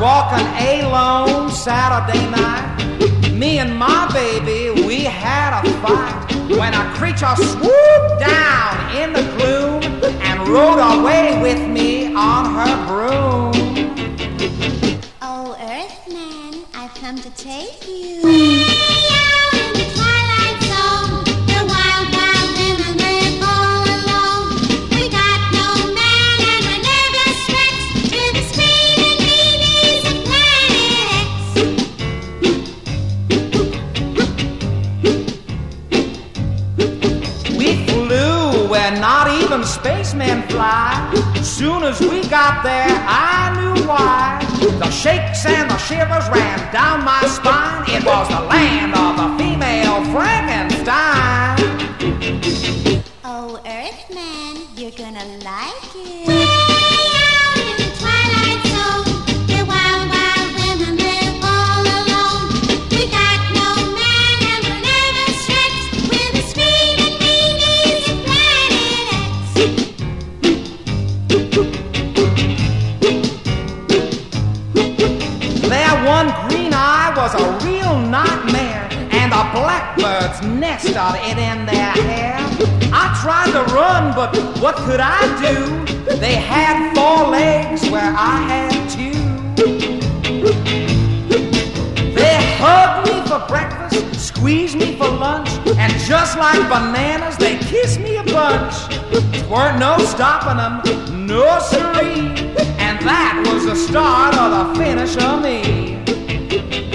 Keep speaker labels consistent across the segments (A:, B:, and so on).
A: walking alone Saturday night. Me and my baby, we had a fight when a creature swooped down in the gloom and rode away with me on her broom.
B: Oh, Earthman, I've come to take you.
A: Fly. Soon as we got there, I knew why. The shakes and the shivers ran down my spine. It was the land of the female Frankenstein.
B: It
A: in their hair. I tried to run, but what could I do? They had four legs where I had two. They hugged me for breakfast, squeezed me for lunch, and just like bananas, they kissed me a bunch. Weren't no stopping them, no siree. And that was the start of the finish of me.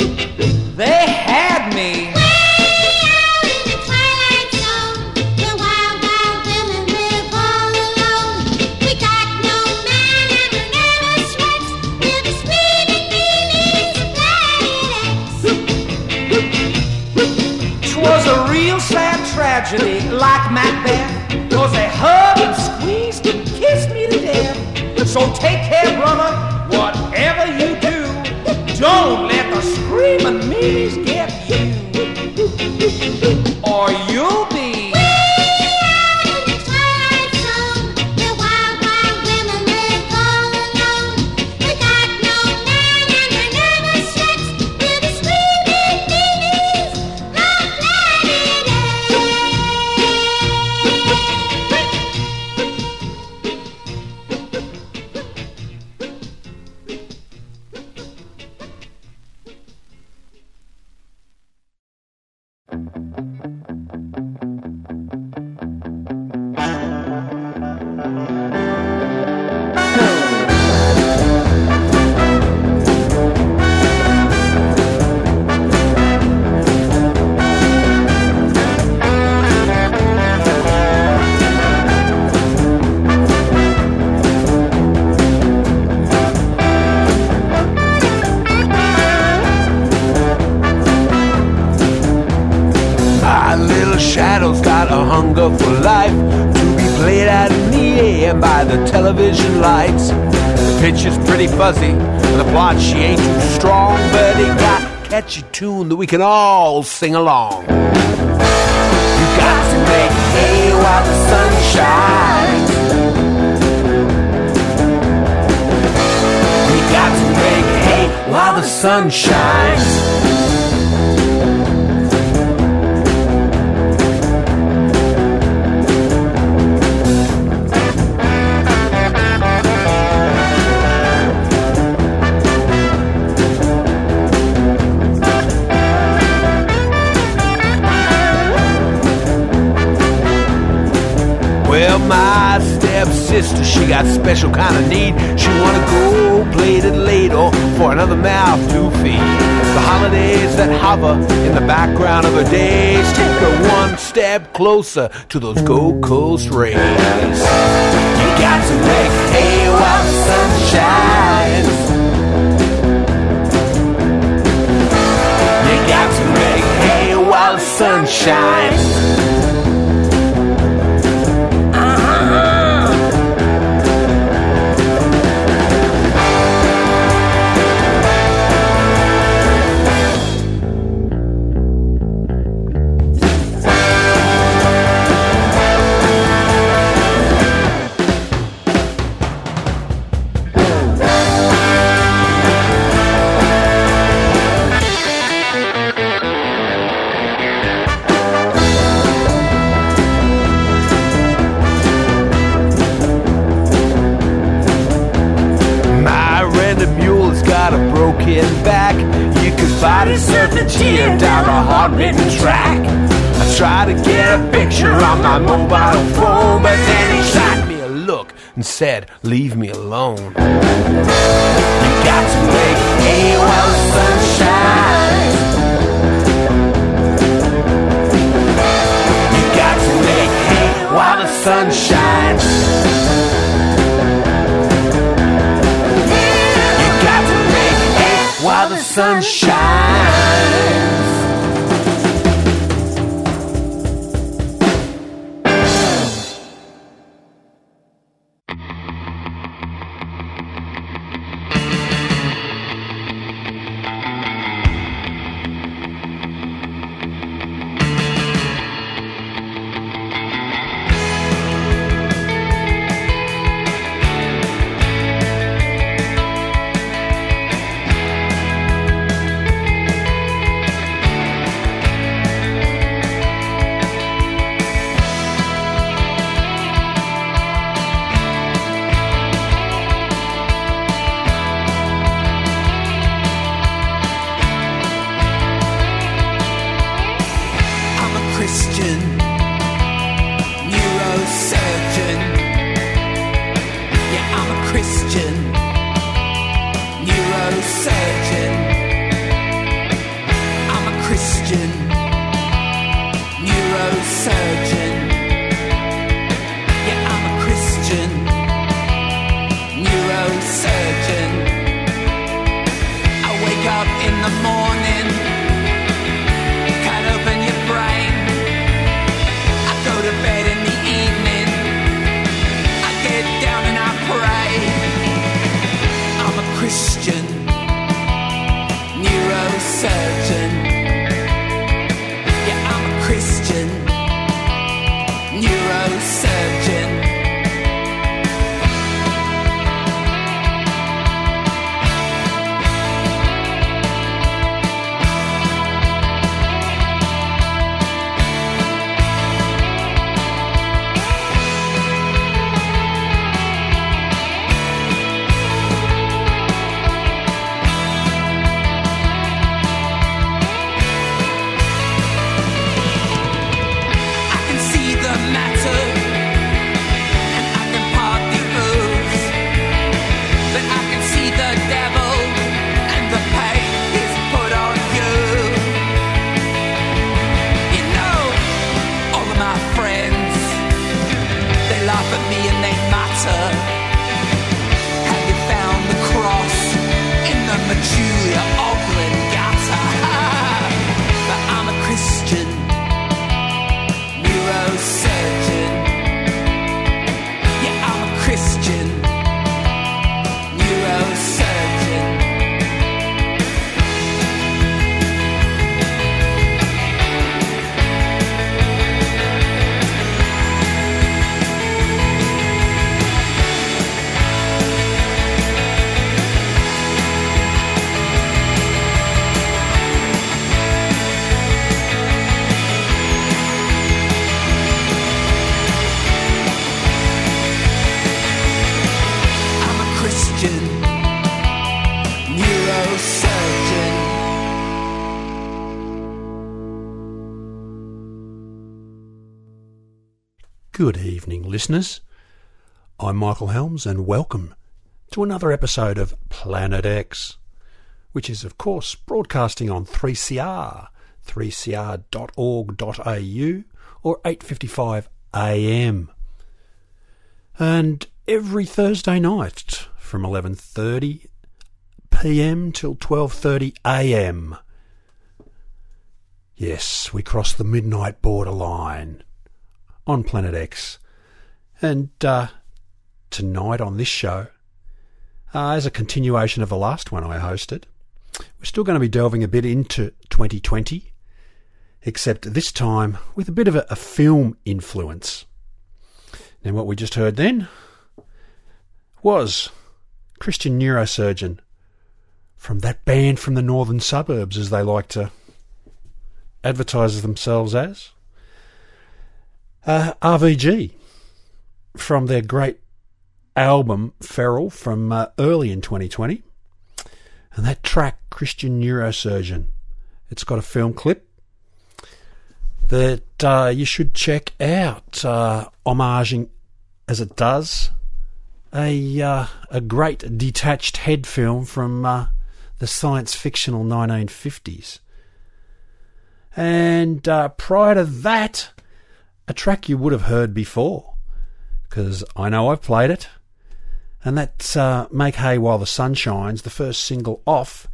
C: We can all sing along. You got to make hay while the sun shines. You got to make hay while the sun shines. Stepsister, she got special kind of need. She wanna go it later for another mouth to feed. The holidays that hover in the background of her days take her one step closer to those Gold Coast rays. You got to make hay while the sun shines. You got to make hay while the sun shines.
D: Hard-written track. I tried to get a picture on my mobile phone, but then he shot me a look and said, "Leave me alone." You got to make hay while the sun shines. You got to make hay while the sun shines. You got to make hay while the sun shines.
E: Good evening, listeners. I'm Michael Helms, and welcome to another episode of Planet X, which is, of course, broadcasting on 3CR, 3cr.org.au, or 8:55 a.m. And every Thursday night from 11:30 p.m. till 12:30 a.m. Yes, we cross the midnight borderline on Planet X. And uh, tonight on this show, uh, as a continuation of the last one I hosted, we're still going to be delving a bit into 2020, except this time with a bit of a, a film influence. And what we just heard then was Christian neurosurgeon from that band from the northern suburbs, as they like to advertise themselves as. Uh, RVG from their great album Feral from uh, early in 2020. And that track, Christian Neurosurgeon. It's got a film clip that uh, you should check out, uh, homaging as it does a uh, a great detached head film from uh, the science fictional 1950s. And uh, prior to that, a track you would have heard before, because I know I've played it, and that's uh, Make Hay While the Sun Shines, the first single off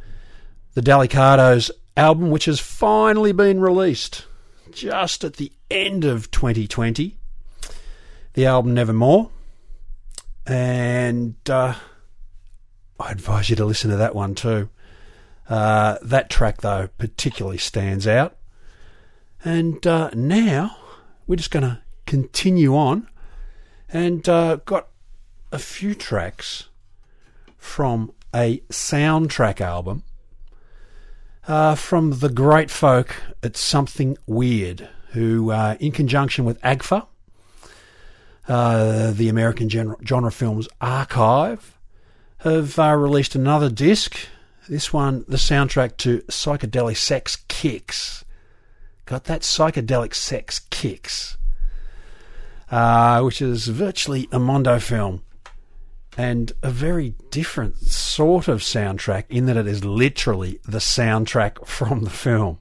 E: the Delicados album, which has finally been released just at the end of 2020. The album Nevermore. And uh, I advise you to listen to that one too. Uh, that track, though, particularly stands out. And uh, now we're just going to continue on and uh, got a few tracks from a soundtrack album uh, from the great folk at Something Weird, who, uh, in conjunction with AGFA, uh, the American Genre, Genre Films Archive, have uh, released another disc. This one, the soundtrack to Psychedelic Sex Kicks. Got that Psychedelic Sex Kicks, uh, which is virtually a Mondo film and a very different sort of soundtrack in that it is literally the soundtrack from the film.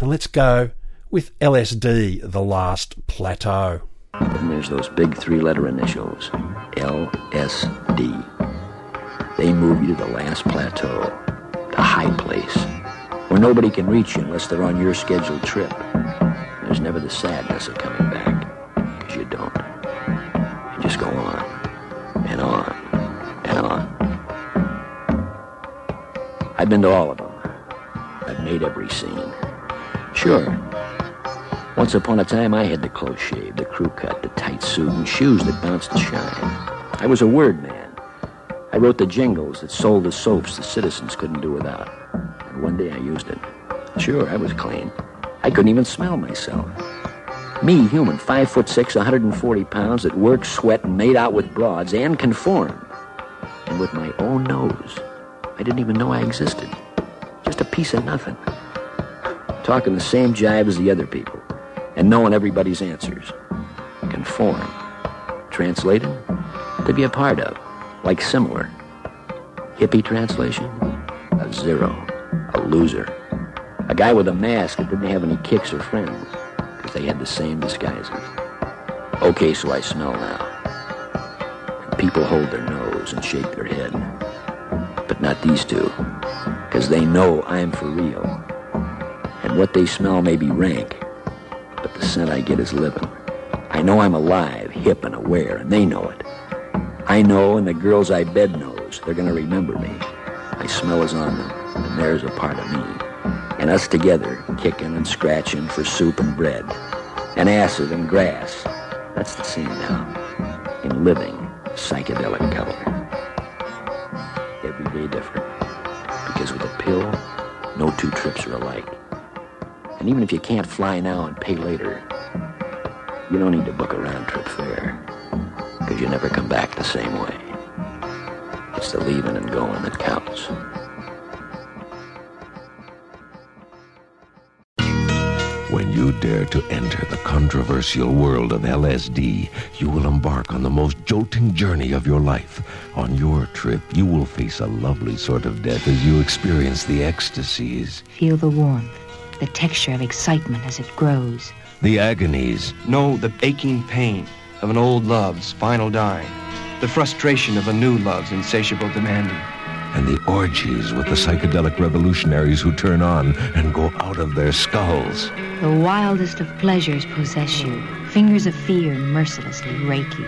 E: And let's go with LSD, The Last Plateau.
F: Then there's those big three letter initials LSD. They move you to the last plateau, the high place, where nobody can reach you unless they're on your scheduled trip. There's never the sadness of coming back, because you don't. You just go on and on and on. I've been to all of them. I've made every scene. Sure. Once upon a time, I had the close shave, the crew cut, the tight suit, and shoes that bounced to shine. I was a word man. I wrote the jingles that sold the soaps the citizens couldn't do without. And one day I used it. Sure, I was clean. I couldn't even smell myself. Me, human, five foot six, 140 pounds, that worked, sweat, and made out with broads, and conformed. And with my own nose, I didn't even know I existed. Just a piece of nothing. Talking the same jive as the other people, and knowing everybody's answers. Conform. Translated? To be a part of. Like similar. Hippie translation? A zero. A loser. A guy with a mask that didn't have any kicks or friends because they had the same disguises. Okay, so I smell now. And people hold their nose and shake their head. But not these two, because they know I'm for real. And what they smell may be rank, but the scent I get is living. I know I'm alive, hip, and aware, and they know it. I know, and the girls I bed knows, they're going to remember me. My smell is on them, and there's a part of me and us together, kicking and scratching for soup and bread, and acid and grass. That's the scene now, in living psychedelic color. Every day different, because with a pill, no two trips are alike. And even if you can't fly now and pay later, you don't need to book a round trip fare, because you never come back the same way. It's the leaving and going that counts.
G: Dare to enter the controversial world of LSD, you will embark on the most jolting journey of your life. On your trip, you will face a lovely sort of death as you experience the ecstasies,
H: Feel the warmth, the texture of excitement as it grows.
G: the agonies,
I: Know the aching pain of an old love's final dying, the frustration of a new love's insatiable demanding.
G: And the orgies with the psychedelic revolutionaries who turn on and go out of their skulls.
H: The wildest of pleasures possess you. Fingers of fear mercilessly rake you.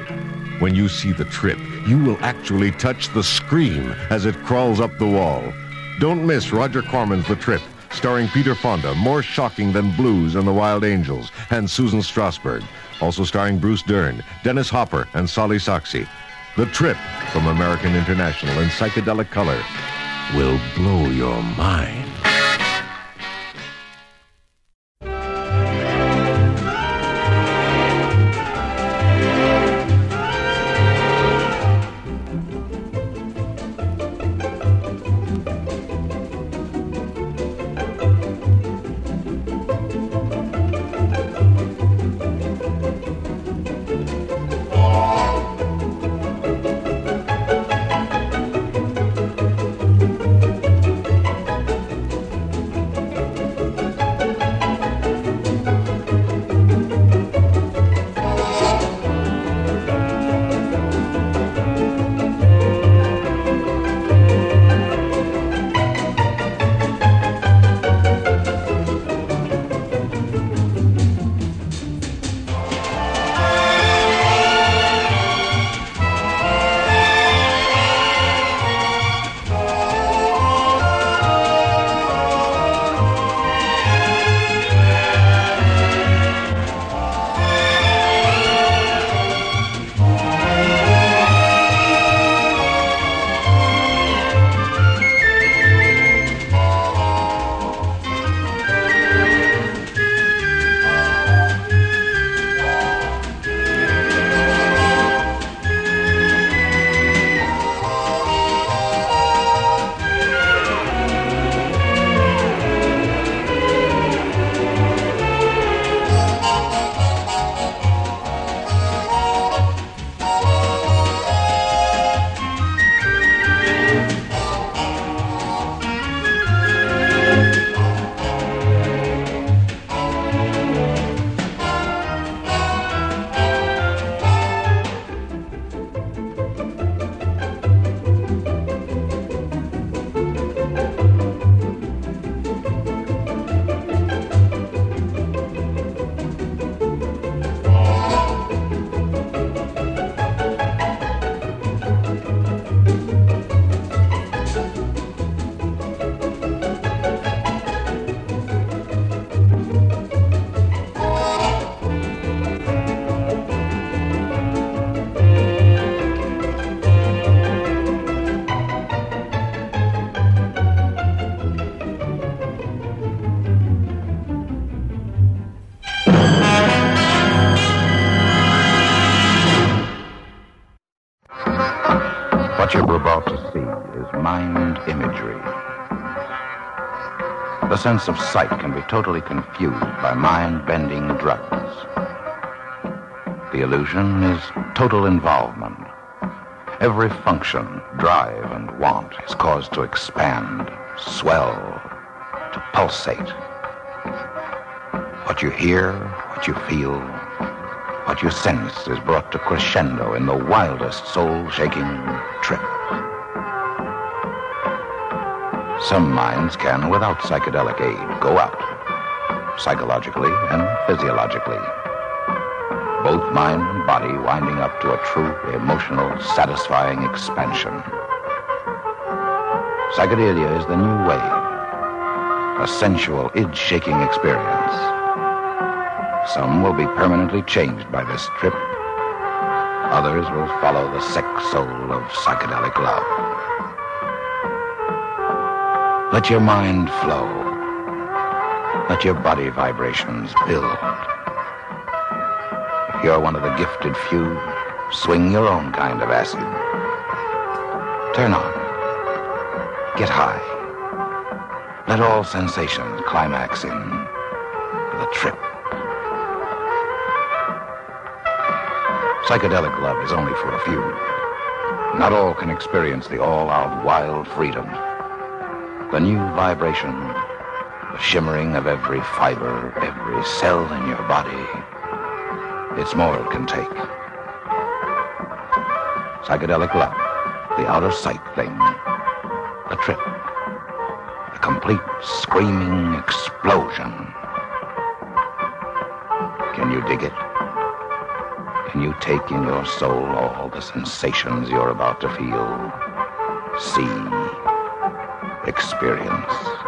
G: When you see the trip, you will actually touch the screen as it crawls up the wall. Don't miss Roger Corman's The Trip, starring Peter Fonda, more shocking than Blues and the Wild Angels, and Susan Strasberg. Also starring Bruce Dern, Dennis Hopper, and Salli Sachse. The Trip from American International in psychedelic color will blow your mind.
J: Sense of sight can be totally confused by mind-bending drugs. The illusion is total involvement. Every function, drive, and want is caused to expand, swell, to pulsate. What you hear, what you feel, what you sense is brought to crescendo in the wildest soul-shaking trip. Some minds can, without psychedelic aid, go out, psychologically and physiologically. Both mind and body winding up to a true, emotional, satisfying expansion. Psychedelia is the new wave, a sensual, id-shaking experience. Some will be permanently changed by this trip. Others will follow the sex soul of psychedelic love. Let your mind flow. Let your body vibrations build. If you're one of the gifted few, swing your own kind of acid. Turn on. Get high. Let all sensations climax in the trip. Psychedelic love is only for a few. Not all can experience the all-out wild freedom. The new vibration, the shimmering of every fiber, every cell in your body. It's more it can take. Psychedelic love, the outer sight thing, the trip, the complete screaming explosion. Can you dig it? Can you take in your soul all the sensations you're about to feel, see, experience?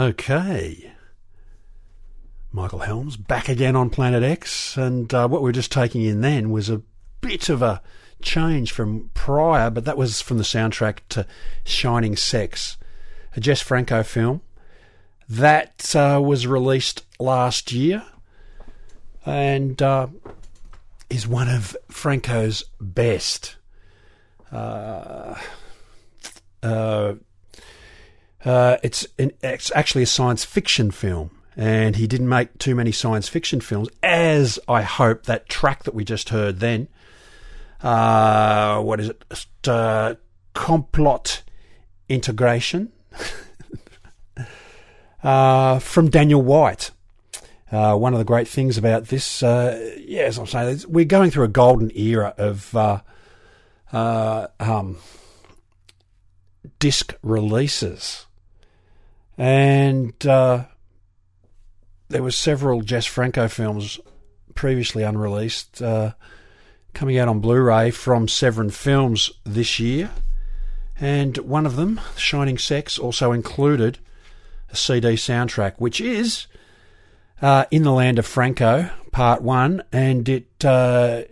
E: Okay. Michael Helms back again on Planet X, and uh, what we were just taking in then was a bit of a change from prior, but that was from the soundtrack to Shining Sex, a Jess Franco film that uh, was released last year and uh, is one of Franco's best. Uh, uh, it's an, it's actually a science fiction film, and he didn't make too many science fiction films, as I hope that track that we just heard then. Uh, what is it? Uh, complot integration uh, from Daniel White. Uh, one of the great things about this, uh, yeah, as I'm saying, we're going through a golden era of um, disc releases, and uh, there were several Jess Franco films previously unreleased uh, coming out on Blu-ray from Severin Films this year, and one of them, Shining Sex, also included a CD soundtrack, which is uh, In the Land of Franco, Part 1, and it uh,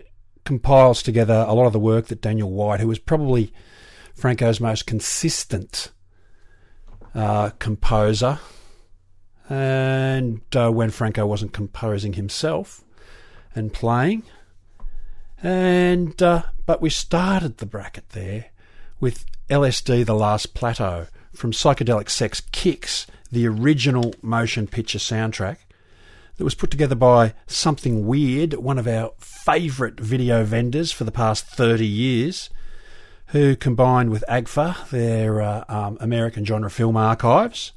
E: compiles together a lot of the work that Daniel White, who was probably Franco's most consistent uh, composer, and uh, when Franco wasn't composing himself and playing, and uh, but we started the bracket there with LSD: The Last Plateau from Psychedelic Sex Kicks, the original motion picture soundtrack that was put together by Something Weird, one of our favourite video vendors for the past 30 years, who combined with AGFA, their uh, um, American Genre Film Archives,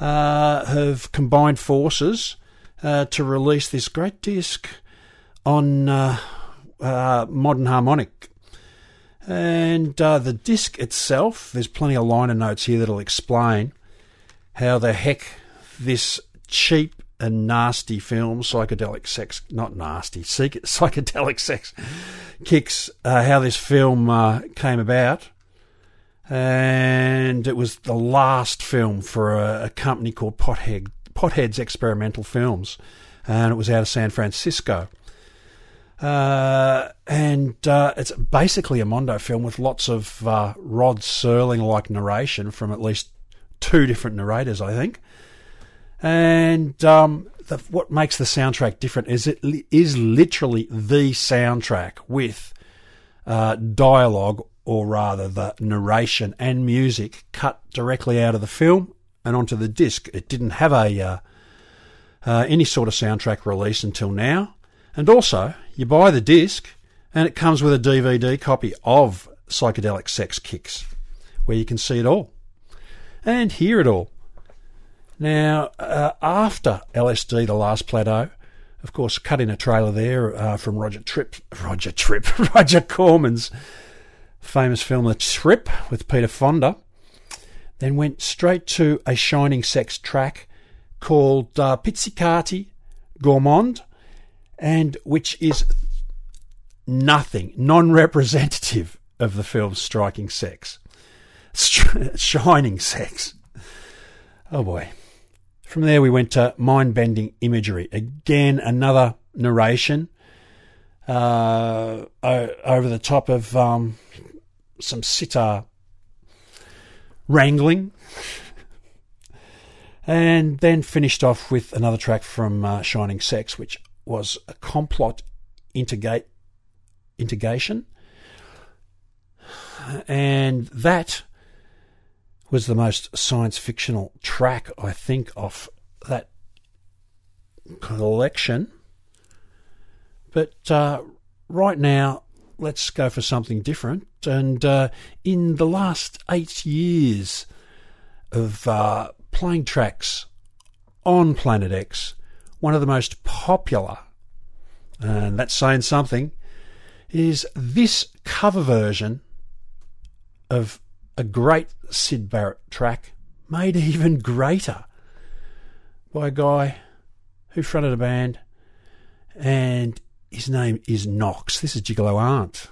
E: uh, have combined forces uh, to release this great disc on uh, uh, Modern Harmonic. And uh, the disc itself, there's plenty of liner notes here that'll explain how the heck this cheap and nasty film, psychedelic sex, not nasty, psychedelic sex, kicks uh, how this film uh, came about. And it was the last film for a, a company called Pothead, Pothead's Experimental Films, and it was out of San Francisco. Uh, and uh, it's basically a Mondo film with lots of uh, Rod Serling like narration from at least two different narrators, I think. And um, the, what makes the soundtrack different is it li- is literally the soundtrack with uh, dialogue, or rather the narration and music cut directly out of the film and onto the disc. It didn't have a uh, uh, any sort of soundtrack release until now. And also, you buy the disc and it comes with a DVD copy of Psychedelic Sex Kicks, where you can see it all and hear it all. Now, uh, after LSD, The Last Plateau, of course, cut in a trailer there uh, from Roger Tripp, Roger Tripp, Roger Corman's famous film The Trip with Peter Fonda, then went straight to a Shining Sex track called uh, Pizzicati Gourmand, and which is nothing, non-representative of the film's striking sex, shining sex. Oh boy. From there, we went to mind bending imagery. Again, another narration uh, over the top of um, some sitar wrangling. And then finished off with another track from uh, Shining Sex, which was a complot integrate, integration. And that was the most science fictional track, I think, of that collection. But uh, right now, let's go for something different. And uh, in the last eight years of uh, playing tracks on Planet X, one of the most popular, and that's saying something, is this cover version of a great Syd Barrett track, made even greater by a guy who fronted a band, and his name is Knox. This is Gigolo Aunt.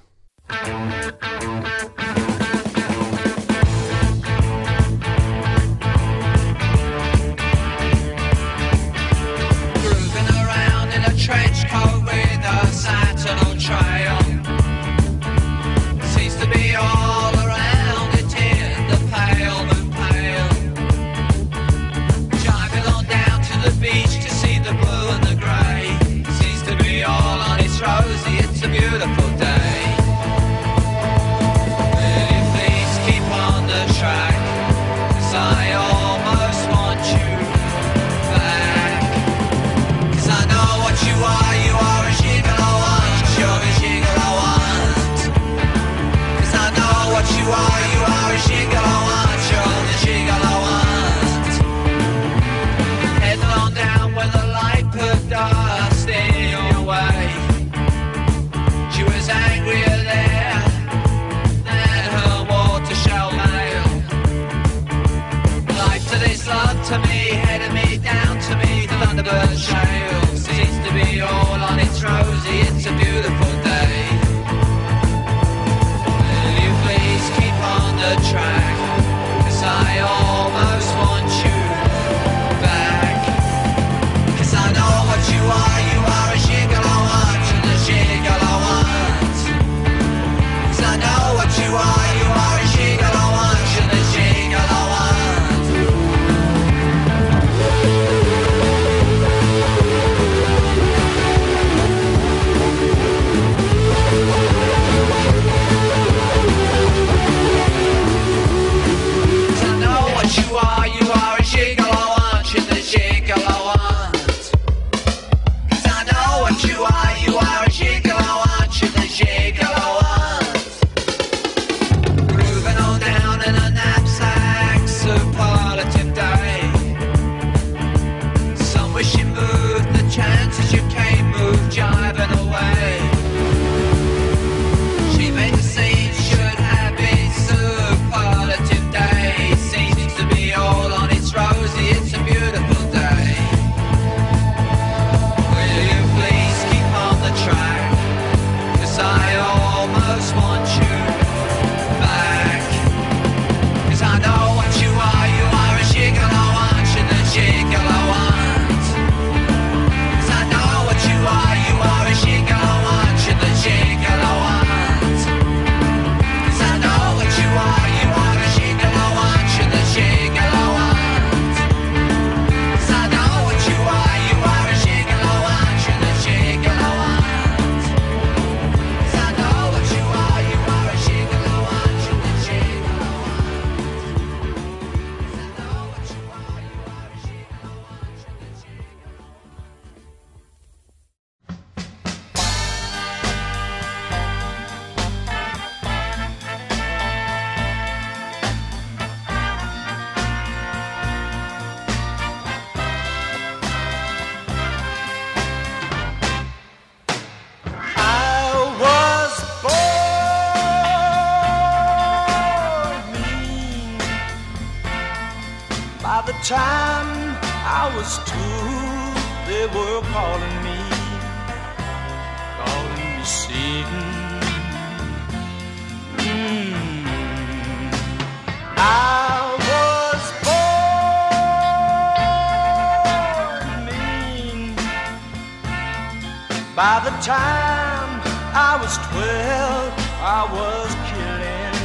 K: time I was twelve, I was killing,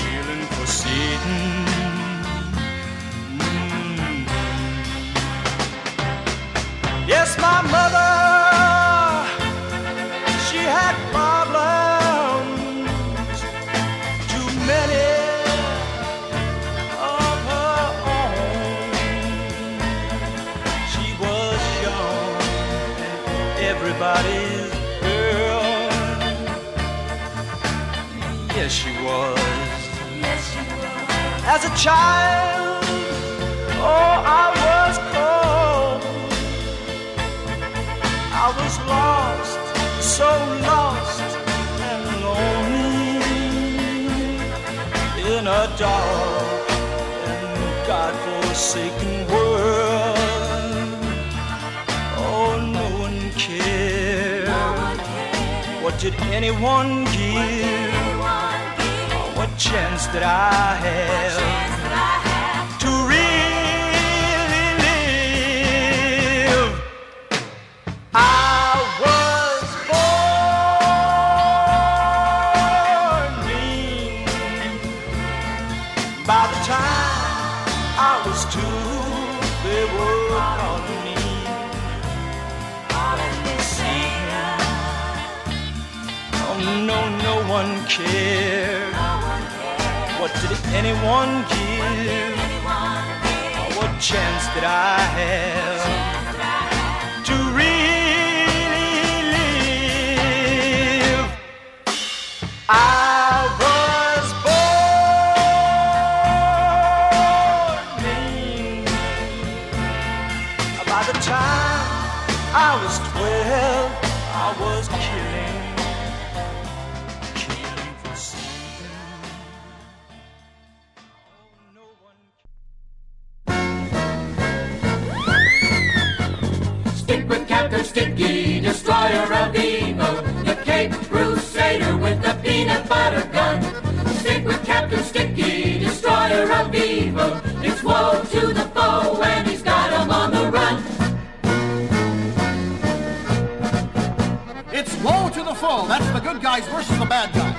K: killing for Satan. Mm. Yes, my mother. as a child. Oh, I was cold. I was lost, so lost and lonely in a dark and godforsaken world. Oh, no one cared. What did anyone give? chance that I have. anyone give? Oh, what chance did I have to really live? I was
L: born mean. By the time I was twelve, I was killing. Foe.
M: That's the good guys versus the bad guys.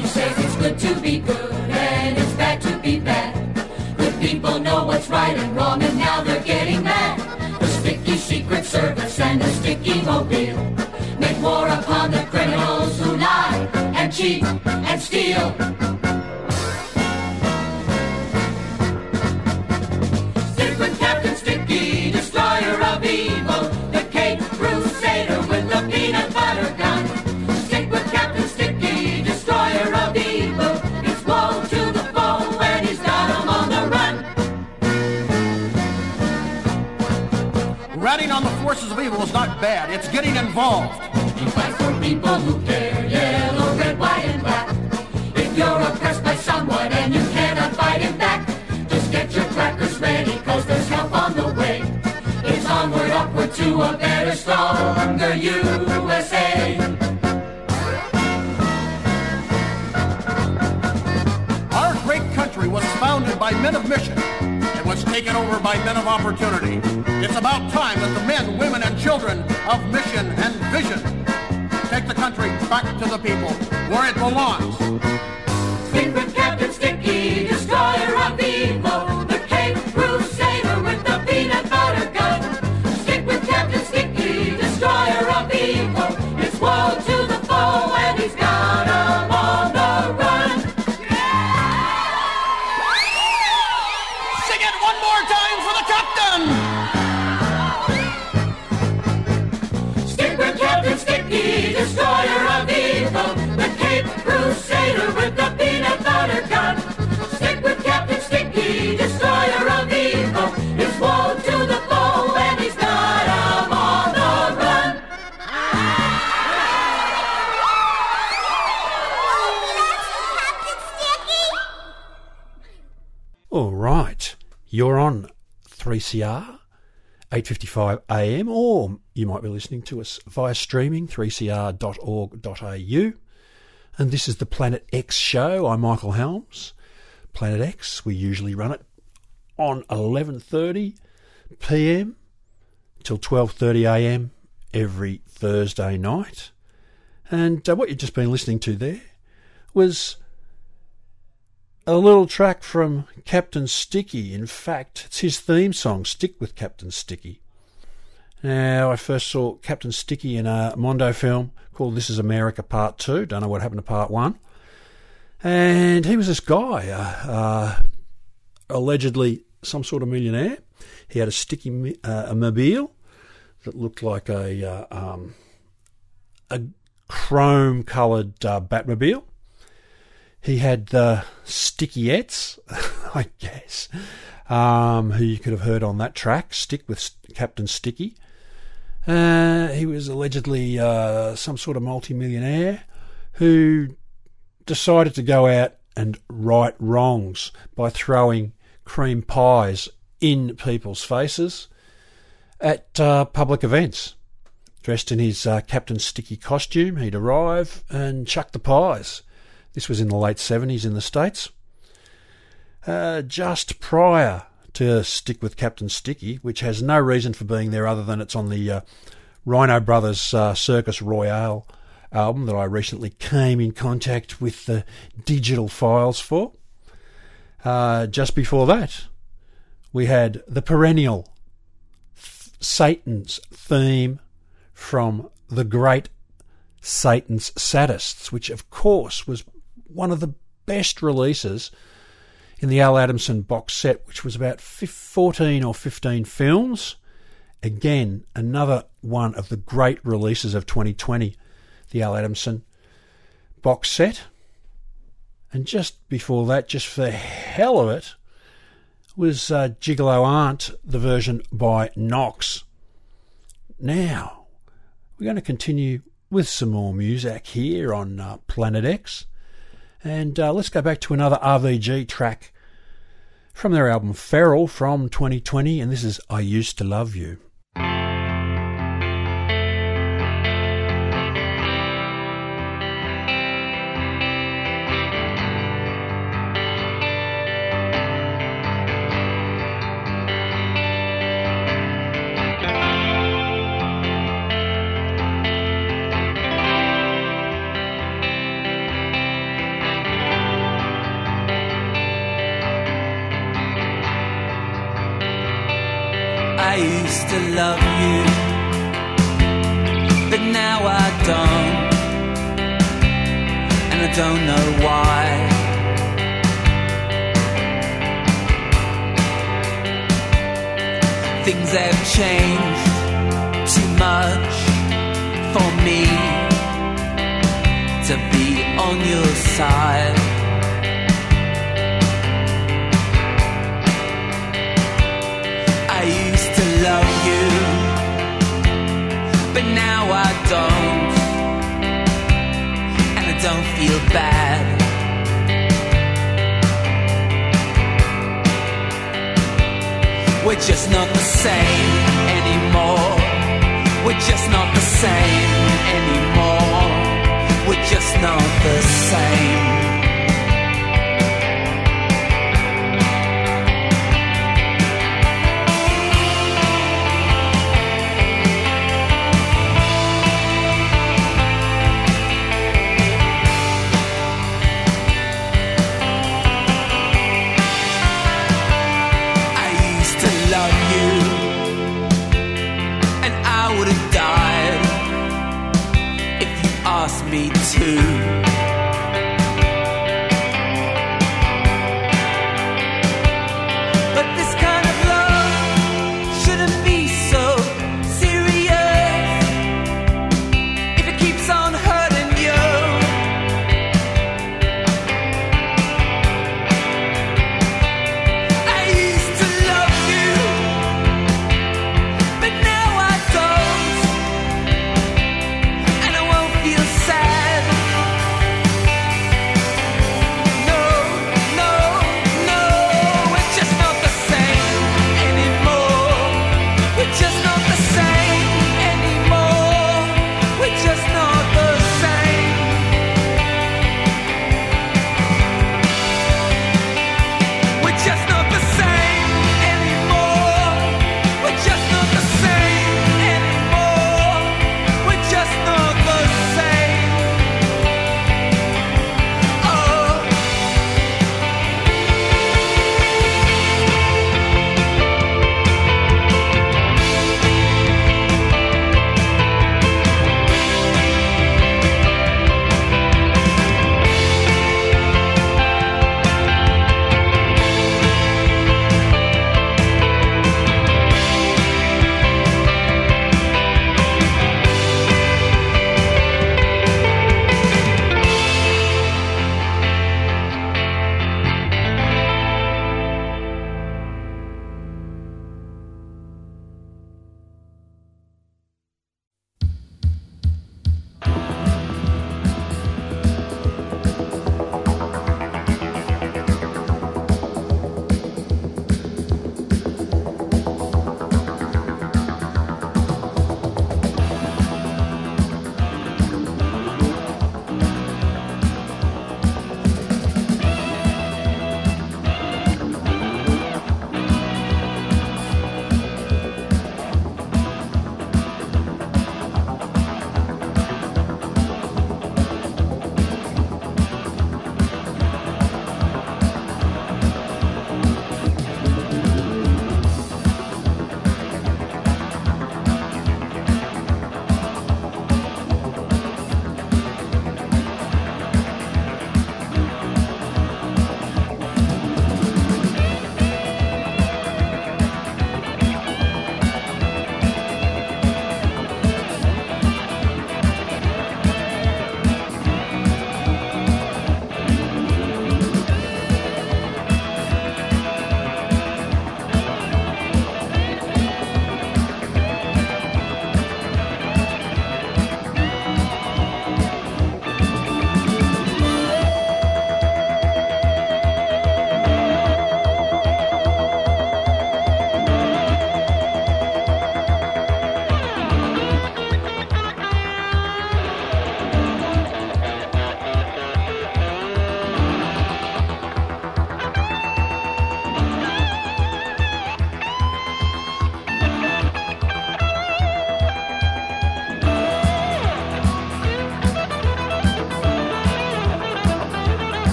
L: He says it's good to be good and it's bad to be bad. Good people know what's right and wrong and now they're getting mad. The sticky secret service and the sticky mobile make war upon the criminals who lie and cheat and steal.
M: Forces of evil is not bad. It's getting involved.
L: He fights for people who care yellow, red, white, and black. If you're oppressed by someone and you cannot fight him back, just get your crackers ready, cause there's help on the way. It's onward, upward to a better, stronger USA.
M: Our great country was founded by men of mission. Taken over by men of opportunity. It's about time that the men, women, and children of mission and vision take the country back to the people where it belongs.
E: 3CR, 8:55 AM, or you might be listening to us via streaming 3cr.org.au. And this is the Planet X show. I'm Michael Helms. Planet X, we usually run it on 11:30 p.m. till 12:30 a.m. every Thursday night. And uh, what you've just been listening to there was a little track from Captain Sticky. In fact, it's his theme song, Stick with Captain Sticky. Now, I first saw Captain Sticky in a Mondo film called This Is America Part 2. Don't know what happened to Part 1. And he was this guy, uh, uh, allegedly some sort of millionaire. He had a sticky uh, a mobile that looked like a, uh, um, a chrome coloured uh, Batmobile. He had the Stickyettes, I guess, um, who you could have heard on that track, Stick with Captain Sticky. Uh, he was allegedly uh, some sort of multimillionaire who decided to go out and right wrongs by throwing cream pies in people's faces at uh, public events. Dressed in his uh, Captain Sticky costume, he'd arrive and chuck the pies. This was in the late 70s in the States. Uh, just prior to Stick with Captain Sticky, which has no reason for being there other than it's on the uh, Rhino Brothers uh, Circus Royale album that I recently came in contact with the digital files for. Uh, just before that, we had the perennial Satan's theme from the great Satan's Sadists, which of course was one of the best releases in the Al Adamson box set, which was about 14 or 15 films. Again, another one of the great releases of 2020, the Al Adamson box set. And just before that, just for the hell of it, was uh, Gigolo Aunt, the version by Knox. Now, we're going to continue with some more music here on uh, Planet X. And uh, let's go back to another RVG track from their album Feral from 2020, and this is I Used to Love You.
D: Love you, but now I don't, and I don't know why. Things have changed too much for me to be on your side. Don't, and I don't feel bad. We're just not the same anymore. We're just not the same anymore. We're just not the same.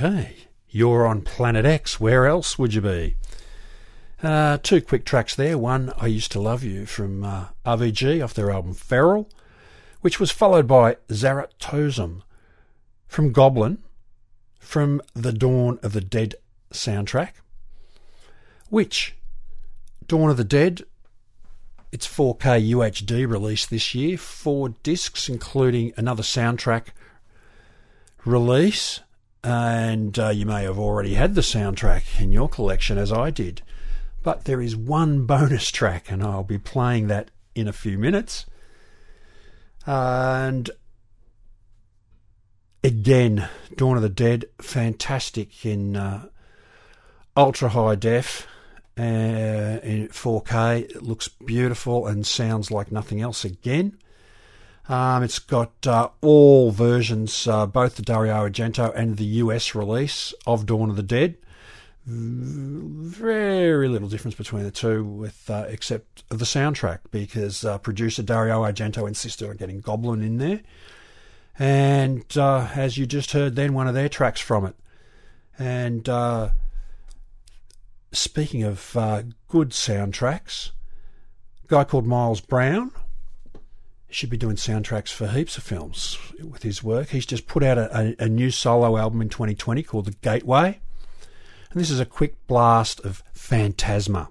E: Okay, you're on Planet X. Where else would you be? Uh, two quick tracks there. One, I Used to Love You from uh, RVG off their album Feral, which was followed by Zaratozom from Goblin from the Dawn of the Dead soundtrack, which Dawn of the Dead, its 4K UHD release this year, four discs, including another soundtrack release. And uh, you may have already had the soundtrack in your collection, as I did. But there is one bonus track, and I'll be playing that in a few minutes. And again, Dawn of the Dead, fantastic in uh, ultra high def uh, in 4K. It looks beautiful and sounds like nothing else again. Um, it's got uh, all versions, uh, both the Dario Argento and the US release of Dawn of the Dead. Very little difference between the two, with uh, except the soundtrack, because uh, producer Dario Argento insisted on getting Goblin in there. And uh, as you just heard, then one of their tracks from it. And uh, speaking of good soundtracks, guy called Miles Brown should be doing soundtracks for heaps of films with his work. He's just put out a, a, a, new solo album in 2020 called The Gateway. And this is a quick blast of Phantasma.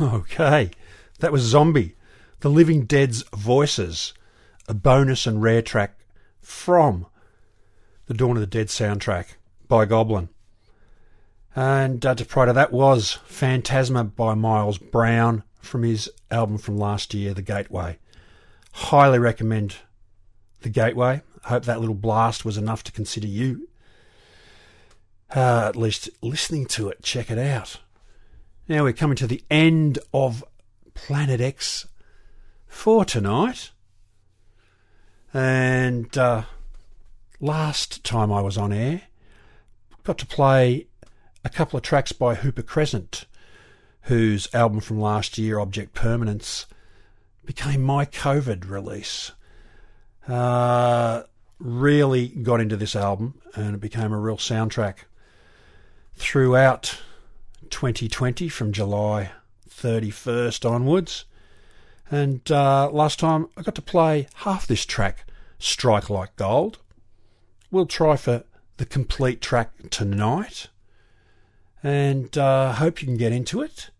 E: Okay, that was Zombie, The Living Dead's Voices, a bonus and rare track from the Dawn of the Dead soundtrack by Goblin. And uh, prior to that was Phantasma by Miles Brown from his album from last year, The Gateway. Highly recommend The Gateway. I hope that little blast was enough to consider you uh, at least listening to it. Check it out. Now we're coming to the end of Planet X for tonight. And uh, last time I was on air, got to play a couple of tracks by Hooper Crescent, whose album from last year, Object Permanence, became my COVID release. Uh, really got into this album and it became a real soundtrack throughout 2020 from July 31st onwards. And uh, last time I got to play half this track, Strike Like Gold. We'll try for the complete track tonight. And uh, hope you can get into it.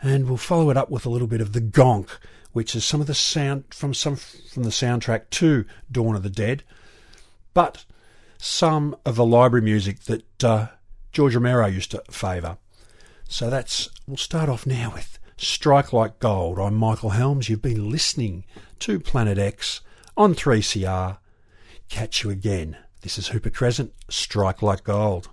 E: And we'll follow it up with a little bit of the gonk, which is some of the sound from some from the soundtrack to Dawn of the Dead, but some of the library music that uh, George Romero used to favour. So that's we'll start off now with Strike Like Gold. I'm Michael Helms. You've been listening to Planet X on 3CR. Catch you again. This is Hooper Crescent. Strike Like Gold.